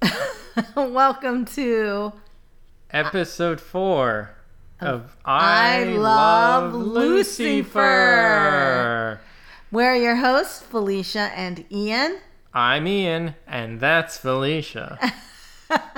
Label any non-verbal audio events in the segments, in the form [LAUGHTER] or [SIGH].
[LAUGHS] Welcome to Episode 4 of I Love Lucifer. We're your hosts, Felicia and Ian. I'm Ian, and that's Felicia. [LAUGHS]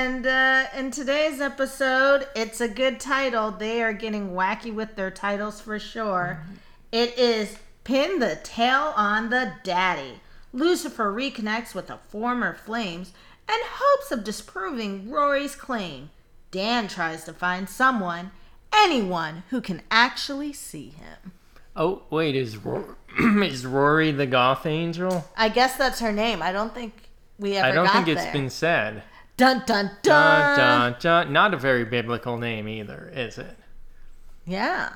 And uh, in today's episode, it's a good title. They are getting wacky with their titles for sure. It is Pin the Tail on the Daddy. Lucifer reconnects with the former flames and hopes of disproving Rory's claim. Dan tries to find someone, anyone, who can actually see him. Oh, wait, is, Ro- [CLEARS THROAT] is Rory the goth angel? I guess that's her name. I don't think we ever I don't think it's been said. Dun dun Dun, dun. dun, dun. Not a very biblical name either, is it? Yeah.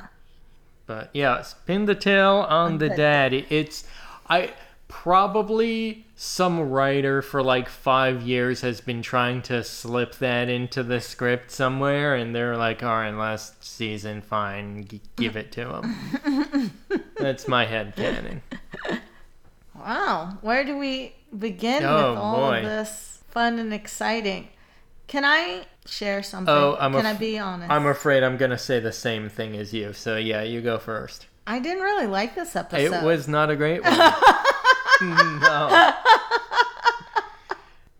But yeah, spin the tail on the daddy. It's I probably some writer for like five years has been trying to slip that into the script somewhere, and they're like, "All right, last season, fine, g- give it to him." [LAUGHS] That's my head canon. Wow, where do we begin Oh, with all boy. of this fun and exciting? Can I share something? Oh, I'm Can af- I be honest? I'm afraid I'm gonna say the same thing as you. So yeah, you go first. I didn't really like this episode. It was not a great [LAUGHS] one. [LAUGHS] no.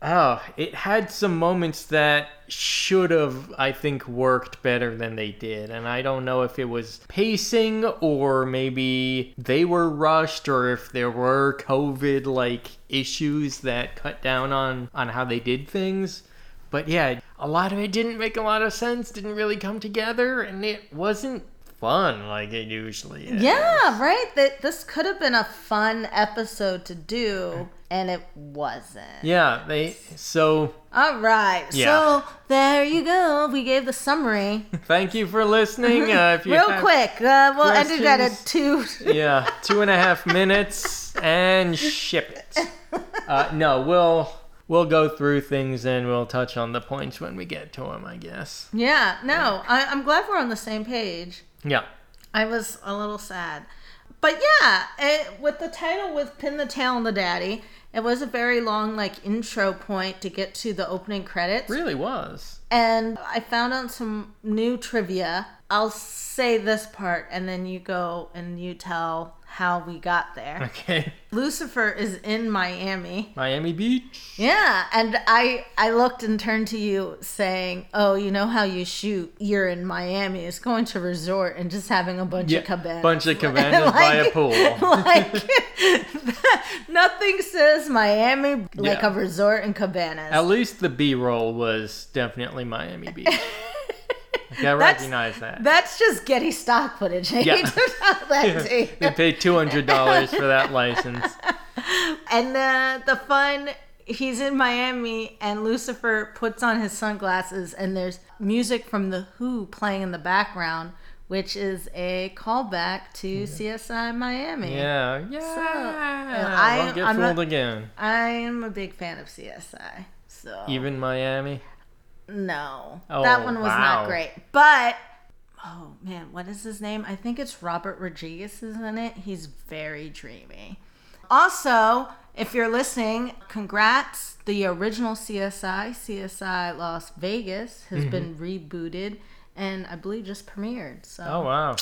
Oh, it had some moments that should have, I think, worked better than they did. And I don't know if it was pacing or maybe they were rushed or if there were COVID like issues that cut down on, on how they did things. But yeah, a lot of it didn't make a lot of sense, didn't really come together, and it wasn't fun like it usually is. Yeah, right. That this could have been a fun episode to do, and it wasn't. Yeah, they so All right. Yeah. So there you go. We gave the summary [LAUGHS] thank you for listening. [LAUGHS] Uh, if you real quick. Uh, we'll end it at a two. [LAUGHS] yeah, two and a half minutes and ship it. Uh, no, we'll we'll go through things and we'll touch on the points when we get to them. I guess. Yeah. No, I, I'm glad we're on the same page. Yeah. I was a little sad. But yeah, it, with the title with Pin the Tail on the Daddy, it was a very long like intro point to get to the opening credits. Really was. And I found out some new trivia. I'll say this part and then you go and you tell how we got there. Okay. Lucifer is in Miami. Miami Beach. Yeah, and I I looked and turned to you saying, "Oh, you know how you shoot? You're in Miami. It's going to resort and just having a bunch Yeah, of cabanas, bunch of [LAUGHS] cabanas by a pool. Like [LAUGHS] nothing says Miami like Yeah. a resort and cabanas. At least the B roll was definitely Miami Beach. [LAUGHS] [LAUGHS] I That's- recognize that. That's just Getty stock footage. [LAUGHS] I Yeah. hate to that to they paid two hundred dollars for that license. [LAUGHS] And the the fun he's in Miami and Lucifer puts on his sunglasses and there's music from the Who playing in the background, which is a callback to CSI Miami. Yeah, yeah. I- Won't get I'm fooled not- again. I'm a big fan of CSI. So Even Miami. No. Oh, that one was wow. not great. But oh man, what is his name? I think it's Robert Rodriguez is in it. He's very dreamy. Also, if you're listening, congrats. The original CSI, CSI Las Vegas, Mm-hmm. has been rebooted and I believe just premiered. So Oh wow.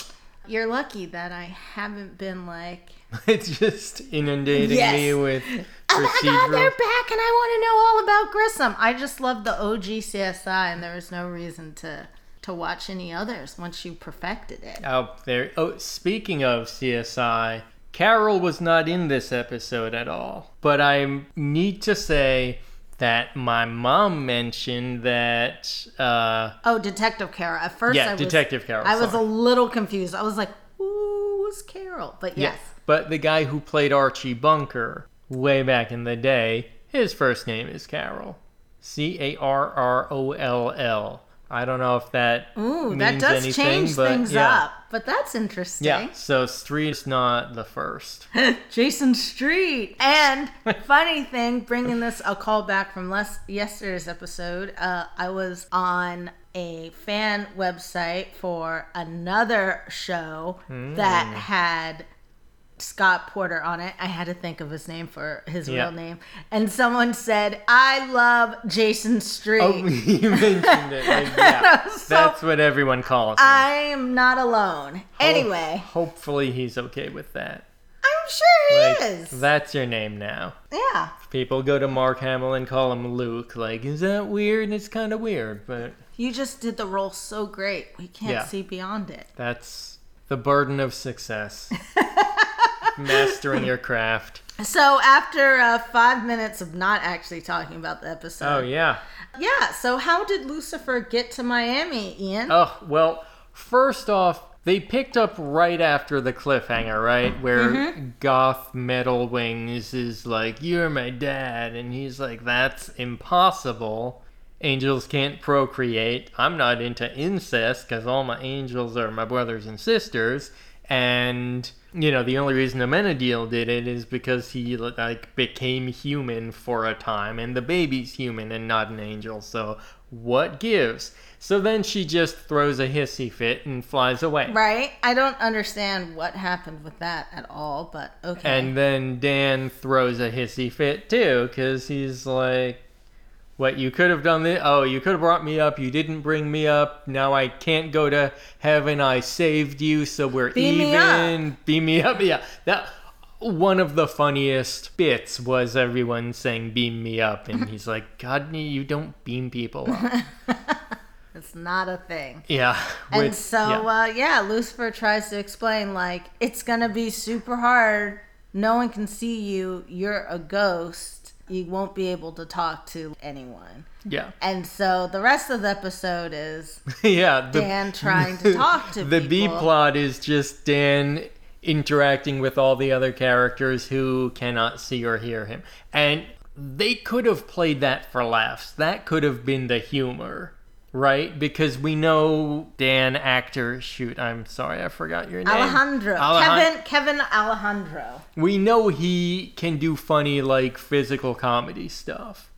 you're lucky that I haven't been like, [LAUGHS] It's just inundating Yes. me with oh my god, they're back and I want to know all about Grissom. I just love the OG CSI and there was no reason to to watch any others once you perfected it. Oh, there. Oh, speaking of CSI, Carol was not in this episode at all. But I need to say that my mom mentioned that. Uh, Oh, Detective Carol. At first, Yeah, I was, Detective Carol, I was a little confused. I was like, "Who was Carol?" But yes, But the guy who played Archie Bunker way back in the day, his first name is Carol. C A R R O L L. I don't know if that ooh, means that does anything, change but things yeah. up. But that's interesting. Yeah, so Street's not the first. [LAUGHS] Jason Street. And [LAUGHS] funny thing, bringing this a call back from last yesterday's episode, uh, I was on a fan website for another show that Hmm. had Scott Porter on it. I had to think of his name for his Yeah. real name. And someone said, I love Jason Street. Oh, [LAUGHS] you mentioned it. [LAUGHS] Like, yeah, So- that's what everyone calls him. I am not alone. Anyway, hopefully he's okay with that. I'm sure he Like, is. That's your name now. yeah. People go to Mark Hamill and call him Luke. Like, is that weird? It's kind of weird, but You just did the role so great. We can't Yeah. see beyond it. that's the burden of success. [LAUGHS] Mastering your craft. So after uh, five minutes of not actually talking about the episode, Oh, yeah. yeah. So how did Lucifer get to Miami, Ian? Oh, well, first off, they picked up right after the cliffhanger, right? Where Mm-hmm. Goth Metal Wings is like, You're my dad. And he's like, That's impossible. Angels can't procreate. I'm not into incest because all my angels are my brothers and sisters. And, you know, the only reason Amenadiel did it is because he, like, became human for a time. And the baby's human and not an angel. So, what gives? So then she just throws a hissy fit and flies away. Right? I don't understand what happened with that at all, but okay. And then Dan throws a hissy fit too, because he's like, What, you could have done this? Oh, you could have brought me up. You didn't bring me up. Now I can't go to heaven. I saved you, so we're Beam me even. Beam me up. [LAUGHS] Yeah. That. One of the funniest bits was everyone saying "beam me up," and he's like, "God, you don't beam people up." [LAUGHS] it's not a thing. Yeah. And so, yeah. uh, yeah, Lucifer tries to explain, like, it's going to be super hard. No one can see you. You're a ghost. You won't be able to talk to anyone. yeah. And so the rest of the episode is [LAUGHS] yeah. The, Dan trying to talk to [LAUGHS] the B plot is just Dan interacting with all the other characters who cannot see or hear him. And they could have played that for laughs. That could have been the humor, right? Because we know Dan actor shoot, I'm sorry, I forgot your name. Alejandro. Alejan- Kevin Kevin Alejandro. we know he can do funny like physical comedy stuff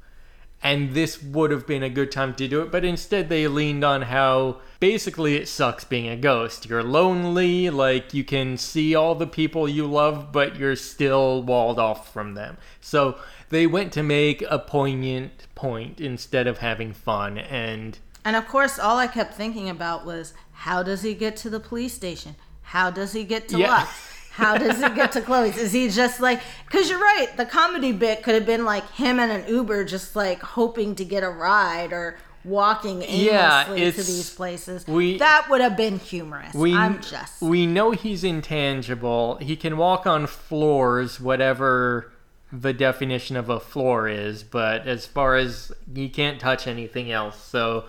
and this would have been a good time to do it but instead they leaned on how basically it sucks being a ghost you're lonely like you can see all the people you love but you're still walled off from them so they went to make a poignant point instead of having fun and And of course, all I kept thinking about was how does he get to the police station? How does he get to Yeah. Lux? [LAUGHS] How does he get to Chloe's? Is he just like, because you're right, the comedy bit could have been like him and an Uber just like hoping to get a ride or walking aimlessly Yeah, to these places. we- that would have been humorous. we I'm just. we know he's intangible. He can walk on floors, whatever the definition of a floor is, but as far as he can't touch anything else. So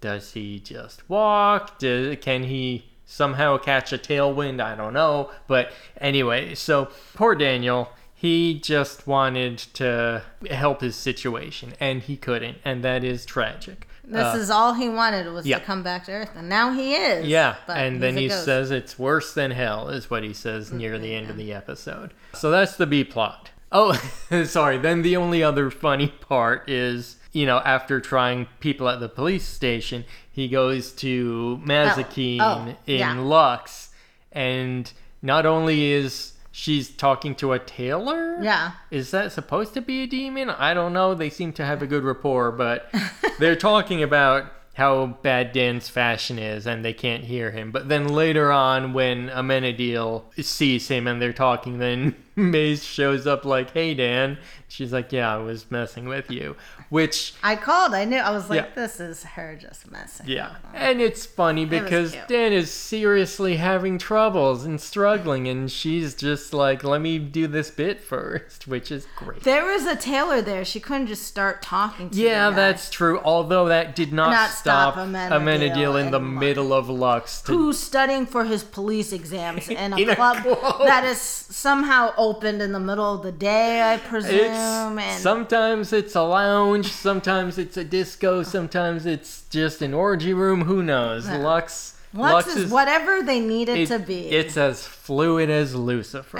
does he just walk? Do, can he somehow catch a tailwind? I don't know. But anyway, so poor Daniel. He just wanted to help his situation, and he couldn't, and that is tragic. this Uh, is all he wanted was yeah. to come back to Earth, and now he is. yeah, and then he ghost. says it's worse than hell, is what he says near the end of the episode. So that's the B plot. Oh, [LAUGHS] sorry. Then the only other funny part is, you know, after trying people at the police station, he goes to Mazikeen oh, oh, in yeah. Lux, and not only is she's talking to a tailor, Yeah. is that supposed to be a demon? I don't know. They seem to have a good rapport, but [LAUGHS] they're talking about how bad Dan's fashion is and they can't hear him. But then later on, when Amenadiel sees him and they're talking, then [LAUGHS] Maze shows up like, hey, Dan. She's like, yeah, I was messing with you. Which I called. I knew. I was like, Yeah. this is her just messing. yeah. And it's funny because cute. Dan is seriously having troubles and struggling, and she's just like, let me do this bit first, which is great. There was a tailor there. She couldn't just start talking to him. Yeah, that's true. Although that did not, Not stop stop Amenadiel in the Lux. middle of Lux. To, who's studying for his police exams [LAUGHS] in a, In a club, club. that is somehow opened in the middle of the day, I presume. it's and sometimes it's a lounge, sometimes it's a disco, sometimes it's just an orgy room. Who knows? Yeah. Lux Lux, is, whatever they need it, it- to be. It's as fluid as Lucifer.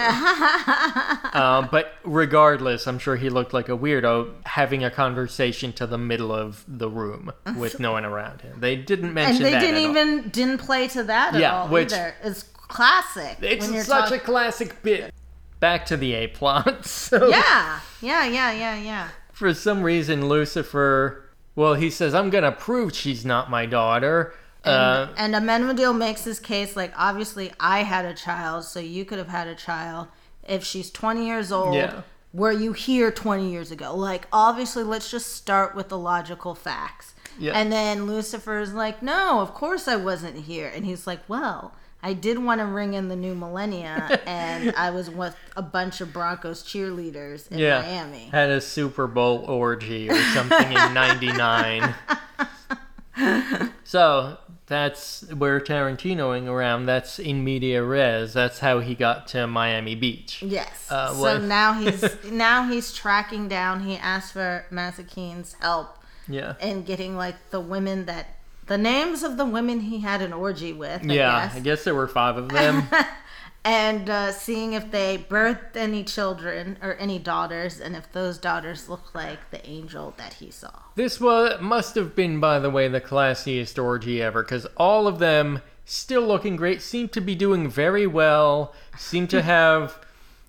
um, [LAUGHS] but regardless, I'm sure he looked like a weirdo having a conversation to the middle of the room with no one around him. They didn't mention that. and they didn't at all. even didn't play to that at Yeah, all which- either. It's classic. It's such a classic bit. Back to the A plot. [LAUGHS] So Yeah, yeah, yeah, yeah, yeah. for some reason, Lucifer. Well, he says, "I'm gonna prove she's not my daughter." Uh, And Amenadiel makes his case like, obviously, I had a child, so you could have had a child. If she's 20 years old, Yeah. were you here 20 years ago? Like, obviously, let's just start with the logical facts. Yeah. And then Lucifer's like, no, of course I wasn't here. And he's like, well, I did want to ring in the new millennia, [LAUGHS] and I was with a bunch of Broncos cheerleaders in yeah, Miami. had a Super Bowl orgy or something in '99. [LAUGHS] so that's where Tarantinoing around. That's in media res. That's how he got to Miami Beach. Yes. Uh, so what- now he's [LAUGHS] now he's tracking down. He asked for Mazikeen's help Yeah. And getting like the women that the names of the women he had an orgy with. I yeah, guess. I guess there were five of them. [LAUGHS] and uh, seeing if they birthed any children or any daughters, and if those daughters looked like the angel that he saw. This was must have been, by the way, the classiest orgy ever, because all of them still looking great, seem to be doing very well, seem to have,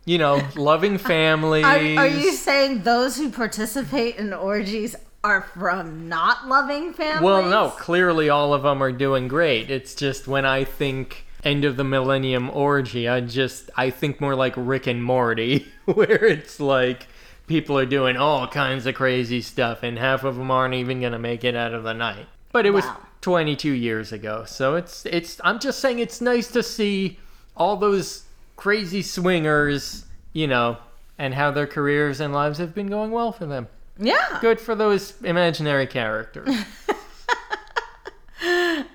you know, loving families. [LAUGHS] Are, are you saying those who participate in orgies are from not loving families? well, no, clearly all of them are doing great. It's just when I think end of the millennium orgy, I just I think more like Rick and Morty, [LAUGHS] where it's like people are doing all kinds of crazy stuff, and half of them aren't even gonna make it out of the night. But it was 22 years ago, so it's it's. I'm just saying it's nice to see all those crazy swingers, you know, and how their careers and lives have been going well for them. Yeah. Good for those imaginary characters. [LAUGHS]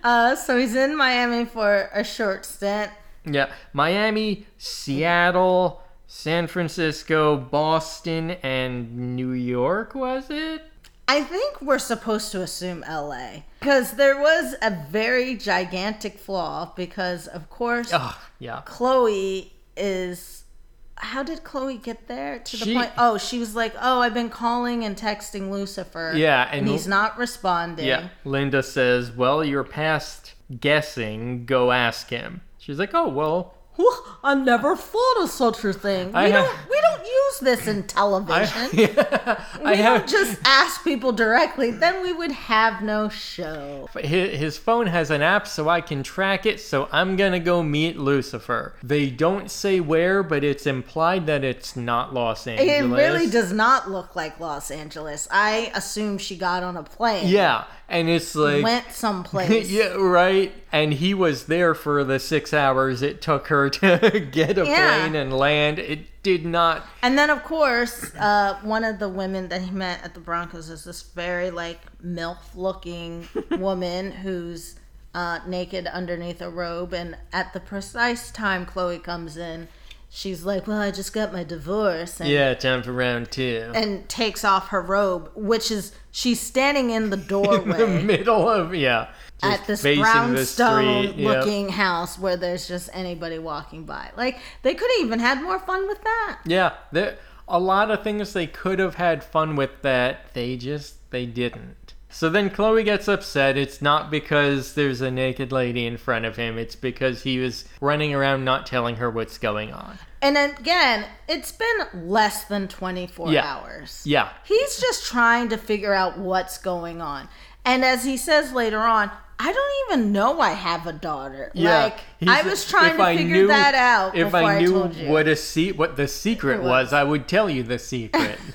Uh, so he's in Miami for a short stint. Yeah, Miami, Seattle, San Francisco, Boston, and New York, was it? I think we're supposed to assume LA because there was a very gigantic flaw because of course Oh, yeah. Chloe is how did Chloe get there to the She- point oh she was like oh I've been calling and texting Lucifer Yeah, and, and- he's not responding Yeah. Linda says, Well, you're past guessing. Go ask him. She's like, Oh, well, I never thought of such a thing we I don't we don't use this in I, television [LAUGHS] yeah, we I have. don't just ask people directly then we would have no show His, his phone has an app so I can track it, so I'm gonna go meet Lucifer. They don't say where, but it's implied that it's not Los Angeles. It really does not look like Los Angeles. I assume she got on a plane. Yeah, and it's like. Went [LAUGHS] someplace. yeah, right. And he was there for the six hours it took her to [LAUGHS] get a Yeah. plane and land. It did not. And then, of course, uh, one of the women that he met at the Broncos is this very, like, MILF looking [LAUGHS] woman who's uh, naked underneath a robe. And at the precise time Chloe comes in, she's like, Well, I just got my divorce. And, Yeah, time for round two. and takes off her robe, which is, she's standing in the [LAUGHS] doorway, In the middle of yeah, at this brownstone street. Yep. looking house where there's just anybody walking by. Like they could have even had more fun with that. Yeah, there a lot of things they could have had fun with that they just they didn't. So then Chloe gets upset. It's not because there's a naked lady in front of him. It's because he was running around not telling her what's going on. And again, it's been less than 24 Yeah. hours. Yeah, He's just trying to figure out what's going on. And as he says later on, I don't even know I have a daughter. Yeah, like I was trying to I figure knew- that out If before I knew you. what a se- what the secret was. was. I would tell you the secret. [LAUGHS]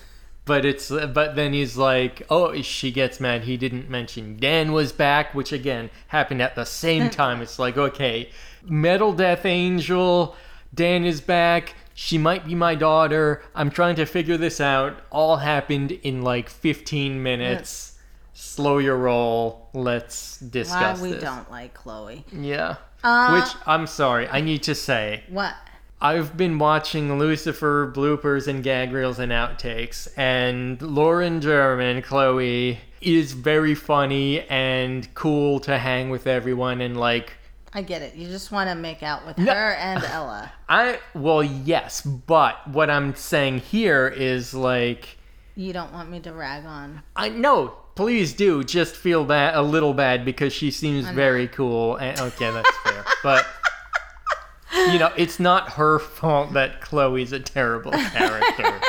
but it's but then he's like, oh, she gets mad. He didn't mention Dan was back, which again happened at the same [LAUGHS] time. It's like, okay, Metal Death Angel, Dan is back. She might be my daughter. I'm trying to figure this out. All happened in like 15 minutes. Slow your roll. Let's discuss Why we this. don't like Chloe. Yeah. Uh, Which I'm sorry, I need to say. What? I've been watching Lucifer bloopers and gag reels and outtakes, and Lauren German, Chloe, is very funny and cool to hang with everyone and like I get it. You just want to make out with No. her and [LAUGHS] Ella. I well, yes, but what I'm saying here is like You don't want me to rag on. I no, please do just feel bad a little bad because she seems very cool and okay, that's fair. But you know, it's not her fault that Chloe's a terrible character.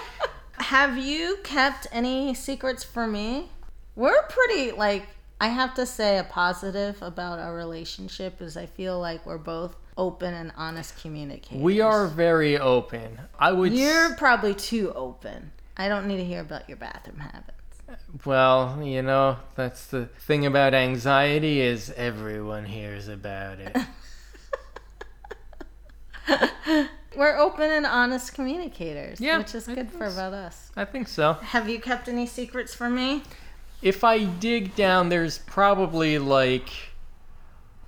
[LAUGHS] Have you kept any secrets for me? We're pretty like I have to say a positive about our relationship is I feel like we're both open and honest communicators. we are very open. I would You're probably too open. I don't need to hear about your bathroom habits. well, you know, that's the thing about anxiety is everyone hears about it. [LAUGHS] [LAUGHS] We're open and honest communicators, Yeah, which is I good for so. about us. I think so. Have you kept any secrets from me? If I dig down, there's probably like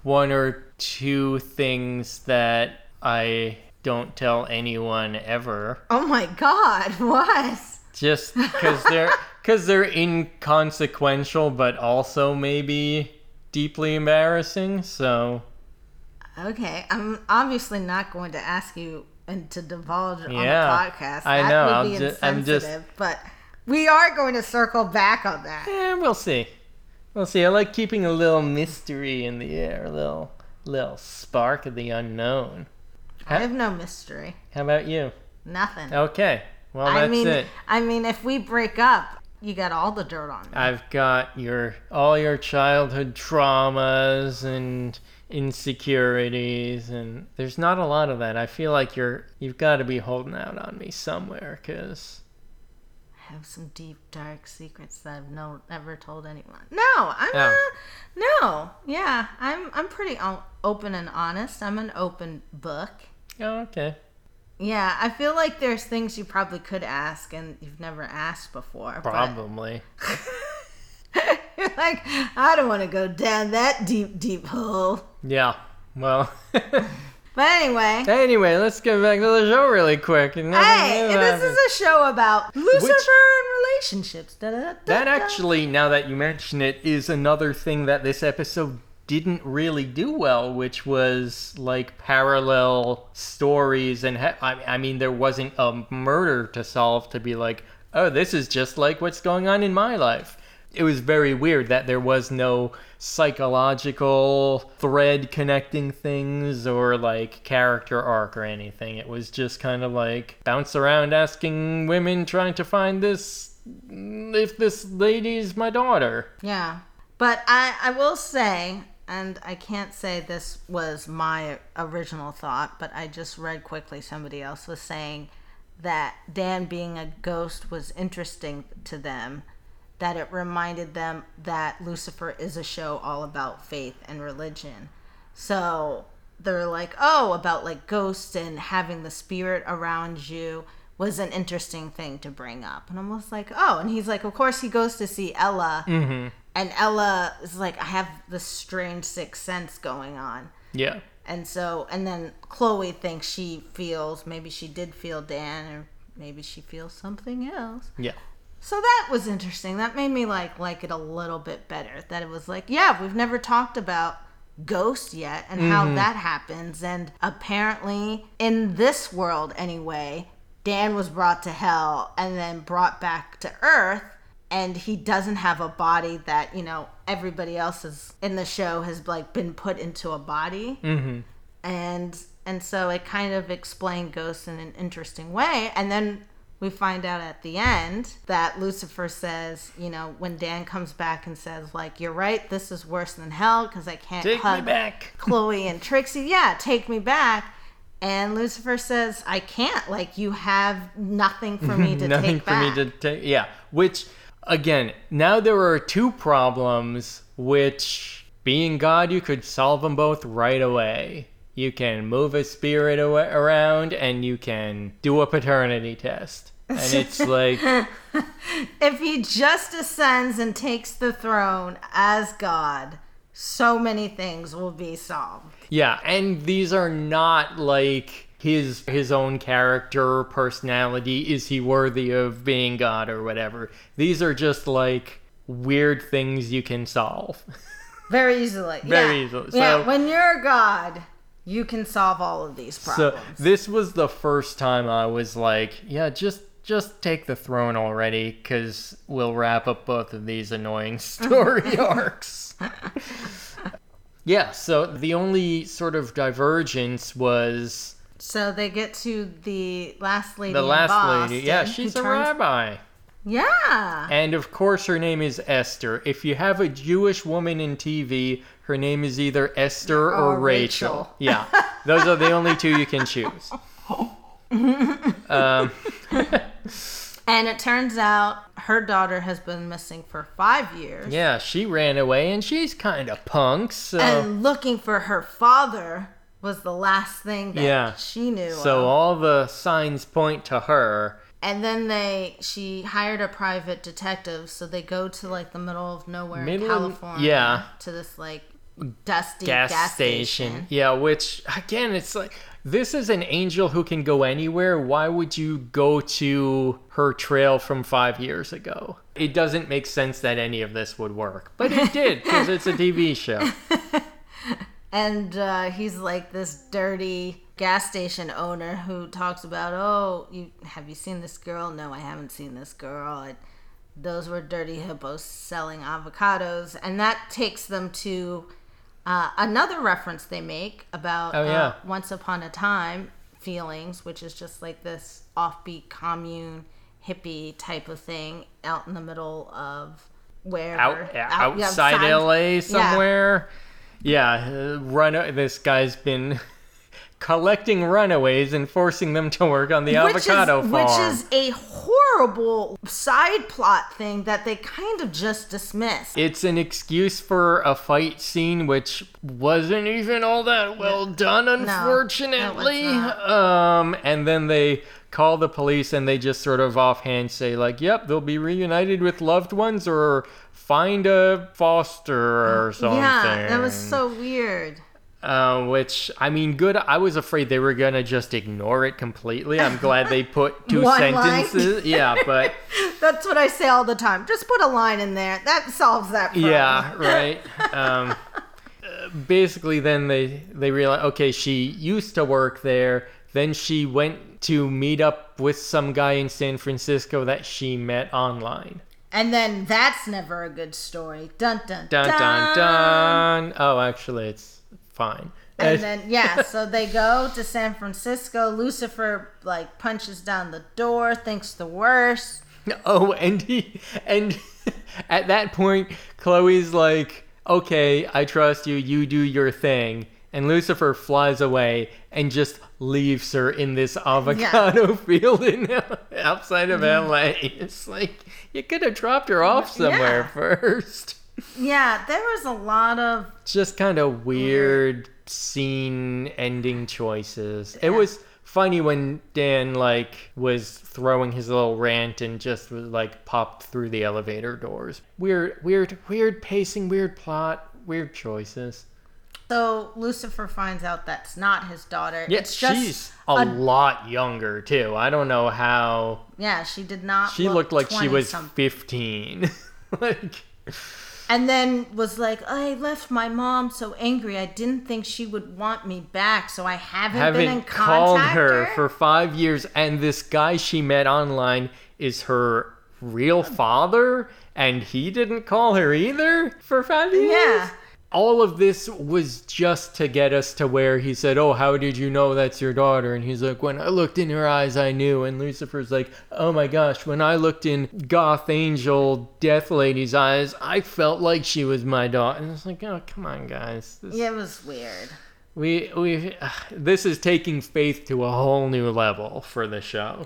one or two things that I don't tell anyone ever. Oh my god, [LAUGHS] what? Just because they're [LAUGHS] because they're inconsequential, but also maybe deeply embarrassing. So Okay, I'm obviously not going to ask you and to divulge on Yeah, the podcast. I that know, would I'm be ju- I'm just- insensitive, but we are going to circle back on that. eh, we'll see. We'll see. I like keeping a little mystery in the air, a little little spark of the unknown. I have no mystery. How about you? Nothing. Okay. Well, that's I mean, it. I mean, if we break up, you got all the dirt on me. I've got your all your childhood traumas and insecurities and there's not a lot of that. I feel like you're you've got to be holding out on me somewhere cuz I have some deep, dark secrets that I've no never told anyone. No, I'm Oh. uh, no, yeah, I'm I'm pretty o- open and honest. I'm an open book. Oh, okay. Yeah, I feel like there's things you probably could ask and you've never asked before. but- Probably. [LAUGHS] You're [LAUGHS] like, I don't want to go down that deep, deep hole. Yeah. Well, [LAUGHS] But anyway, anyway, let's get back to the show really quick. And hey, this is a show about Lucifer and relationships. Da-da-da-da. That actually, now that you mention it, is another thing that this episode didn't really do well, which was like parallel stories. And ha- I, I mean, there wasn't a murder to solve to be like, oh, this is just like what's going on in my life. It was very weird that there was no psychological thread connecting things or like character arc or anything. It was just kind of like bounce around asking women trying to find this if this lady's my daughter. Yeah. But I, I will say, and I can't say this was my original thought, but I just read quickly somebody else was saying that Dan being a ghost was interesting to them, that it reminded them that Lucifer is a show all about faith and religion. So they're like, oh, about like ghosts and having the spirit around you was an interesting thing to bring up. And I'm just like, oh, and he's like, of course he goes to see Ella. Mm-hmm. And Ella is like, I have this strange sixth sense going on. Yeah. And so, and then Chloe thinks she feels, maybe she did feel Dan, or maybe she feels something else. Yeah. So that was interesting. That made me like like it a little bit better. That it was like, yeah, we've never talked about ghosts yet and how that happens. And apparently, in this world anyway, Dan was brought to hell and then brought back to Earth. And he doesn't have a body that you know everybody else is in the show has like been put into a body Mm-hmm. and and so it kind of explained ghosts in an interesting way and then we find out at the end that lucifer says you know when dan comes back and says like you're right this is worse than hell because i can't Take hug me back. [LAUGHS] chloe and trixie yeah take me back and lucifer says i can't like you have nothing for me [LAUGHS] to take. Nothing take for back me to take. Yeah. Which, again, now there are two problems which, being God, you could solve them both right away. You can move a spirit around and you can do a paternity test. And it's [LAUGHS] like, if he just ascends and takes the throne as god so many things will be solved yeah, and these are not like his his own character personality is he worthy of being god or whatever. These are just like weird things you can solve. [LAUGHS] Very easily. Very yeah. easily. yeah, So- when you're a god, you can solve all of these problems. So this was the first time I was like, yeah, just just take the throne already, because we'll wrap up both of these annoying [LAUGHS] story [LAUGHS] arcs. [LAUGHS] yeah. So the only sort of divergence was So they get to the last lady. the last Boston, lady. Yeah, she's a turns- rabbi. Yeah. And of course, her name is Esther. If you have a Jewish woman in TV, her name is either Esther or, Or Rachel. Rachel. Yeah, those are the only two you can choose. [LAUGHS] um, And it turns out her daughter has been missing for five years. yeah, she ran away, and she's kind of punk. So, And looking for her father was the last thing that Yeah. she knew. so of. all the signs point to her. And then they she hired a private detective, so they go to like the middle of nowhere Middle in California. yeah. To this like dusty gas, gas, station. station. Yeah, which again, it's like this is an angel who can go anywhere. Why would you go to her trail from five years ago? It doesn't make sense that any of this would work, but it [LAUGHS] did because it's a TV show. [LAUGHS] And uh, he's like this dirty gas station owner who talks about, oh, you have you seen this girl? No, I haven't seen this girl. And those were dirty hippos selling avocados, and that takes them to uh, another reference they make about Oh, yeah. uh, once upon a time feelings, which is just like this offbeat commune hippie type of thing out in the middle of where Out, outside LA somewhere. Yeah, uh, run. This guy's been collecting runaways and forcing them to work on the avocado which is, farm. Which is a horrible side plot thing that they kind of just dismiss. It's an excuse for a fight scene, which wasn't even all that well done, unfortunately. not. um, and then they call the police and they just sort of offhand say, like, yep, they'll be reunited with loved ones or find a foster or something. yeah, that was so weird. Uh, which, I mean, good. I was afraid they were gonna just ignore it completely. I'm glad they put [LAUGHS] two sentences. Yeah, but. [LAUGHS] That's what I say all the time. Just put a line in there. That solves that problem. Yeah, [LAUGHS] right. Um, basically, then they they realize okay, she used to work there. Then she went to meet up with some guy in San Francisco that she met online. And then that's never a good story. Dun dun Dun dun dun. Oh, actually, it's fine. And then yeah, [LAUGHS] so they go to San Francisco. Lucifer like punches down the door, thinks the worst. Oh, and he and [LAUGHS] at that point, Chloe's like, "Okay, I trust you. You do your thing." And Lucifer flies away and just leaves her in this avocado [LAUGHS] field in outside of mm-hmm. LA. It's like you could have dropped her off somewhere Yeah. first. Yeah, there was a lot of Just kind of weird scene ending choices. It was funny when Dan like was throwing his little rant and just like popped through the elevator doors. Weird, weird, weird pacing, weird plot, weird choices. So Lucifer finds out that's not his daughter. Yeah, it's just she's a, lot younger too. I don't know how yeah. She did not. she look looked like she was something. 15. [LAUGHS] like and then was like, I left my mom so angry. I didn't think she would want me back, so I haven't, been in haven't contact called her her. for five years, and this guy she met online is her real father, and he didn't call her either for five years. Yeah. All of this was just to get us to where he said, Oh, how did you know that's your daughter? And he's like, When I looked in her eyes, I knew. And Lucifer's like, Oh my gosh, when I looked in Goth Angel Death Lady's eyes, I felt like she was my daughter. And it's like, Oh, come on, guys. This- Yeah, it was weird. we we [SIGHS] this is taking faith to a whole new level for the show.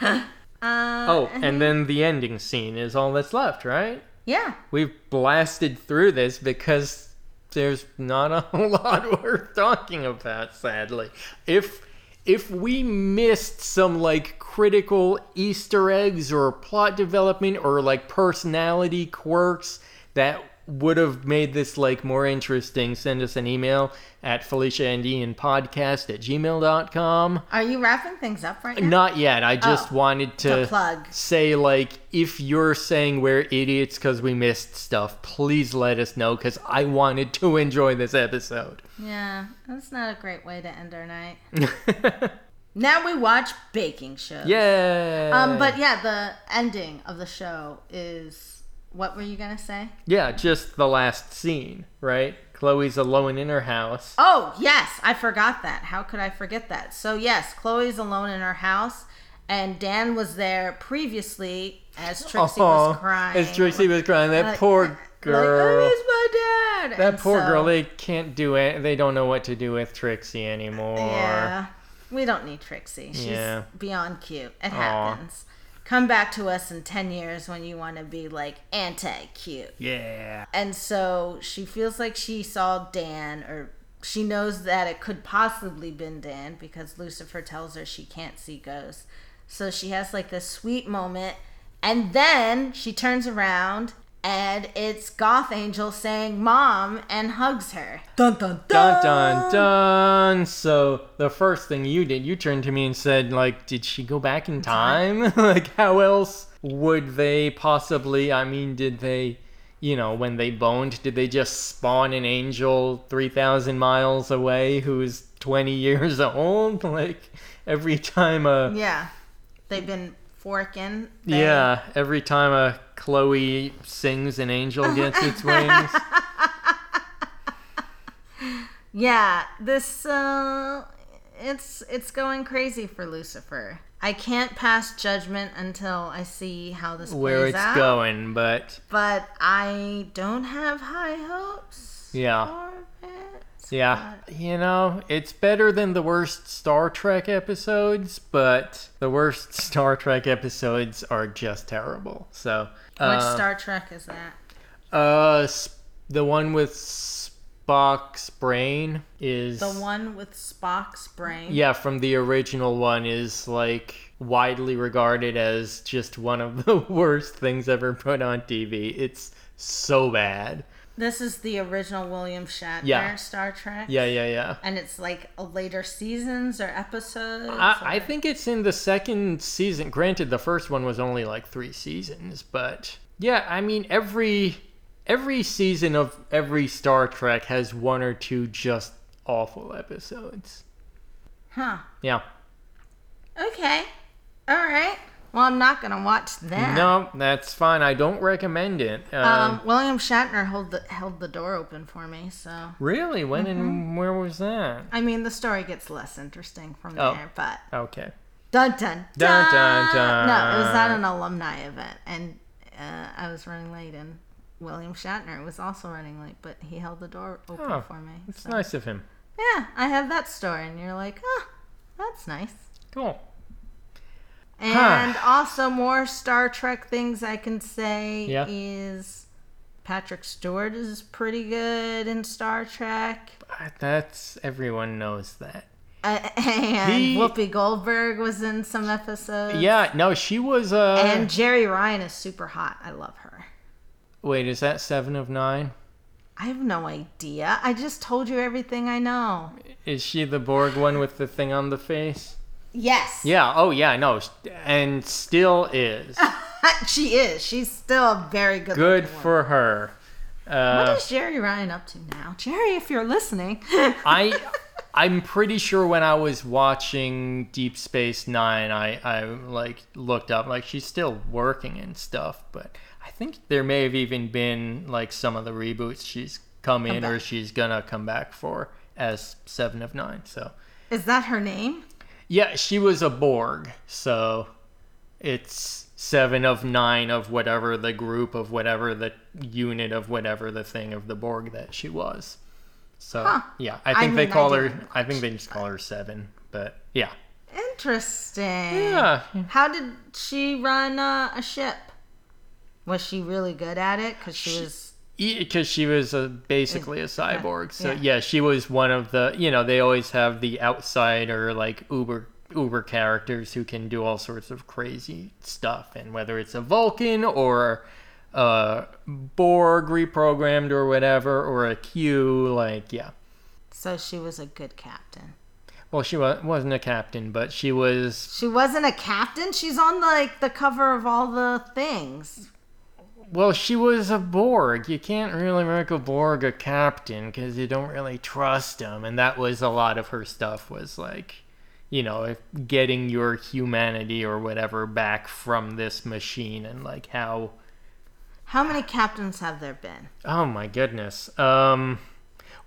Uh, [LAUGHS] oh, and then the ending scene is all that's left, right? Yeah. We've blasted through this because there's not a whole [LAUGHS] lot worth talking about, sadly. If if we missed some like critical Easter eggs or plot development or like personality quirks that would have made this like more interesting, send us an email at Felicia and Ian podcast at gmail.com. Are you wrapping things up right now? Not yet. I just Oh, wanted to, to plug. say like if you're saying we're idiots because we missed stuff, please let us know because I wanted to enjoy this episode. Yeah, that's not a great way to end our night. [LAUGHS] Now we watch baking shows. yeah. Um, but yeah, the ending of the show is what were you gonna say? yeah, just the last scene, right? Chloe's alone in her house. Oh yes, I forgot that. How could I forget that? So yes, Chloe's alone in her house, and Dan was there previously as Trixie was crying. As Trixie was crying, that Like- poor Like, girl. Miss my dad. that And poor so- girl. They can't do it. They don't know what to do with Trixie anymore. Yeah. We don't need Trixie. She's Yeah. beyond cute. It Aw. happens. Come back to us in 10 years when you want to be like anti cute. Yeah. And so she feels like she saw Dan, or she knows that it could possibly been Dan because Lucifer tells her she can't see ghosts. So she has like this sweet moment, and then she turns around and it's Goth Angel saying "Mom" and hugs her. Dun dun Dun dun dun. So the first thing you did, you turned to me and said, like, did she go back in time? [LAUGHS] like, how else would they possibly? I mean, did they, you know, when they boned, did they just spawn an angel three thousand miles away who's twenty [LAUGHS] years old? Like every time a Yeah, they've been forking. they- yeah, every time a Chloe sings, an angel [LAUGHS] gets its wings. [LAUGHS] Yeah, this uh it's it's going crazy for Lucifer. I can't pass judgment until I see how this Where plays it's out. going, but But I don't have high hopes. Yeah. Yeah, you know, it's better than the worst Star Trek episodes, but the worst [LAUGHS] Star Trek episodes are just terrible. So, Which uh, Star Trek is that? uh, the one with Spock's brain is The one with Spock's brain. yeah from the original one is like widely regarded as just one of [LAUGHS] the worst things ever put on TV. It's so bad. This is the original William Shatner Yeah. Star Trek. Yeah, yeah, yeah. And it's like a later seasons or episodes. I, I think it's in the second season. Granted, the first one was only like three seasons, but yeah, I mean every every season of every Star Trek has one or two just awful episodes. Huh. Yeah. Okay. All right. Well, I'm not gonna watch that. No, that's fine. I don't recommend it. Um, Um, William Shatner held the held the door open for me, so really? When mm-hmm. and where was that? I mean the story gets less interesting from Oh. there. But Okay. dun dun Dun, dun, dun. No, it was at an alumni event, and uh, I was running late, and William Shatner was also running late, but he held the door open Oh, for me. It's so- nice of him. Yeah, I have that story, and you're like, oh, that's nice. Cool. And also more Star Trek things I can say Yeah. is Patrick Stewart is pretty good in Star Trek. That's everyone knows that. Uh, and He- Whoopi Goldberg was in some episodes. Yeah, no, she was uh And Jeri Ryan is super hot. I love her. Wait, is that 7 of 9? I have no idea. I just told you everything I know. Is she the Borg one with the thing on the face? Yes. Yeah, oh yeah, I know, and still is. [LAUGHS] she is. She's still a very good Good for her. What Uh, is Jeri Ryan up to now? Jeri, if you're listening. [LAUGHS] I I'm pretty sure when I was watching Deep Space 9, I I like looked up like she's still working and stuff, but I think there may have even been like some of the reboots she's come in or she's gonna come back for as 7 of 9. So, Is that her name? Yeah, she was a Borg, so it's seven of nine of whatever the group of whatever the unit of whatever the thing of the Borg that she was. So Huh. yeah, I I think they mean, I call her. I think they just call her seven, but yeah, Interesting. yeah. How did she run uh, a ship? Was she really good at it? Because she was. Because she was a, basically a cyborg, so yeah. yeah, she was one of the. You know, they always have the outsider like Uber Uber characters who can do all sorts of crazy stuff, and whether it's a Vulcan or a Borg reprogrammed or whatever, or a Q. Like, yeah. So she was a good captain. Well, she wa- wasn't a captain, but she was. She wasn't a captain. She's on like the cover of all the things. Well, she was a Borg. You can't really make a Borg a captain because you don't really trust him, and that was a lot of her stuff. Was like, you know, if getting your humanity or whatever back from this machine, and like how. How many captains have there been? Oh my goodness. Um,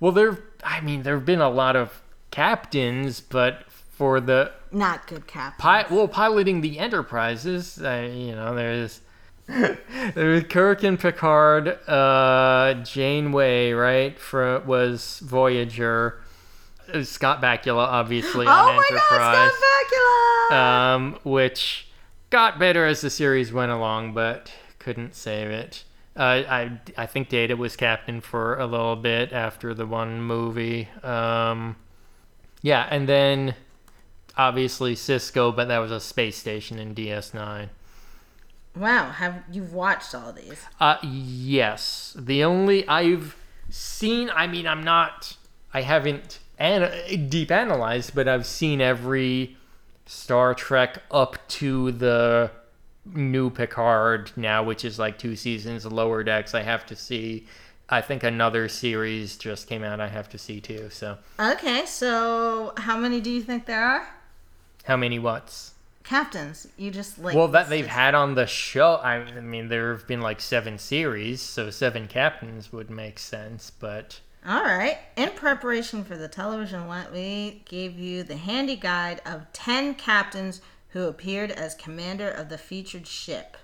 well, there. I mean, there have been a lot of captains, but for the Not good captains. pi- well, piloting the Enterprises, uh, you know, there's [LAUGHS] Kirk and Picard, uh, Janeway, right? For was Voyager, Uh, Scott Bakula, obviously oh on my Enterprise, God, Scott Bakula! um, which got better as the series went along, but couldn't save it. Uh, I I think Data was captain for a little bit after the one movie. Um, yeah, and then obviously Sisko, but that was a space station in DS9. Wow, have you've watched all these? Uh, yes. The only I've seen. I mean, I'm not. I haven't an- deep analyzed, but I've seen every Star Trek up to the new Picard now, which is like two seasons. Lower Decks. I have to see. I think another series just came out. I have to see too. So Okay, so how many do you think there are? how many what's? Captains. You just like Well, that they've had on the show. I mean, there have been like seven series, so seven captains would make sense. But All right. In preparation for the television one, we gave you the handy guide of 10 captains who appeared as commander of the featured ship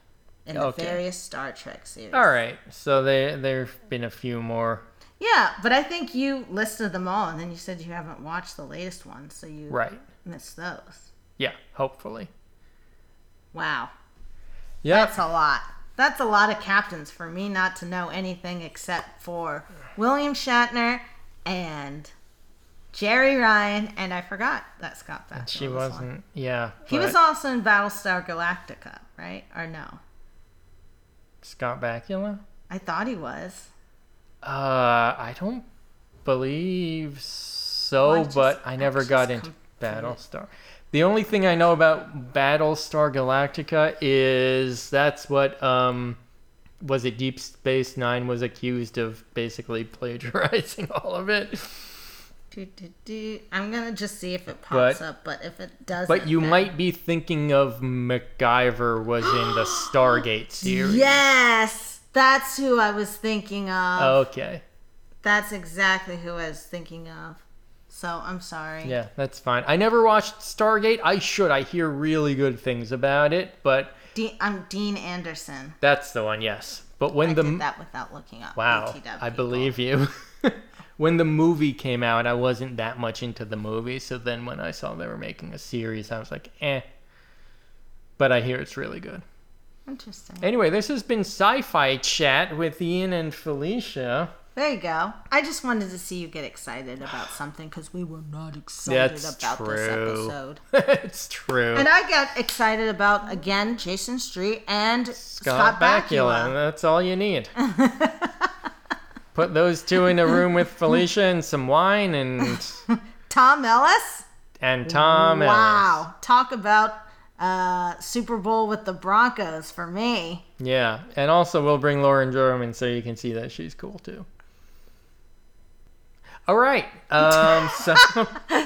in the Okay. various Star Trek series. all right, so there there've been a few more. Yeah, but I think you listed them all and then you said you haven't watched the latest one, so you Right. missed those. Yeah, hopefully. Wow. Yeah. That's a lot. That's a lot of captains for me not to know anything except for William Shatner and Jeri Ryan, and I forgot that Scott Bakula. She was wasn't. Yeah. He was also in Battlestar Galactica, right? Or no? Scott Bakula. I thought he was. Uh, I don't believe so, Well, I just- but I never got into confused. Battlestar. The only thing I know about Battlestar Galactica is that's what um was it Deep Space Nine was accused of basically [LAUGHS] plagiarizing all of it. Do, do, do. I'm gonna just see if it pops But- up, but if it doesn't, But you then- might be thinking of MacGyver was in the [GASPS] Stargate series. Yes, that's who I was thinking of. Okay. That's exactly who I was thinking of. So I'm sorry. Yeah, that's fine. I never watched Stargate. I should. I hear really good things about it, but De- I'm Dean Anderson. that's the one, yes. But when I the did that without looking up. Wow, I believe you. [LAUGHS] when the movie came out, I wasn't that much into the movie, so then when I saw they were making a series, I was like, eh. But I hear it's really good. Interesting. Anyway, this has been Sci Fi Chat with Ian and Felicia. There you go. I just wanted to see you get excited about something because we were not excited That's about this episode. [LAUGHS] it's true. And I got excited about again Jason Street and Scott, Scott, Bakula. Bakula. That's all you need. [LAUGHS] Put those two in a room with Felicia and some wine and [LAUGHS] Tom Ellis. and Tom. Ellis. wow, talk about uh, Super Bowl with the Broncos for me. Yeah, and also we'll bring Lauren German so you can see that she's cool too. All right. Um, [LAUGHS] so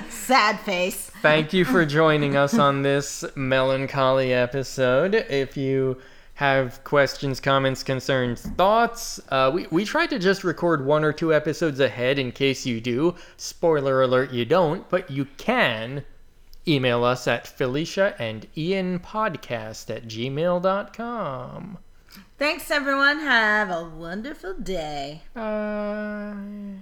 Sad face. thank you for joining us on this melancholy episode. If you have questions, comments, concerns, thoughts, uh, we, we try to just record one or two episodes ahead in case you do. Spoiler alert, you don't, but you can email us at Felicia and Ian podcast at gmail.com. Thanks everyone. Have a wonderful day. Bye.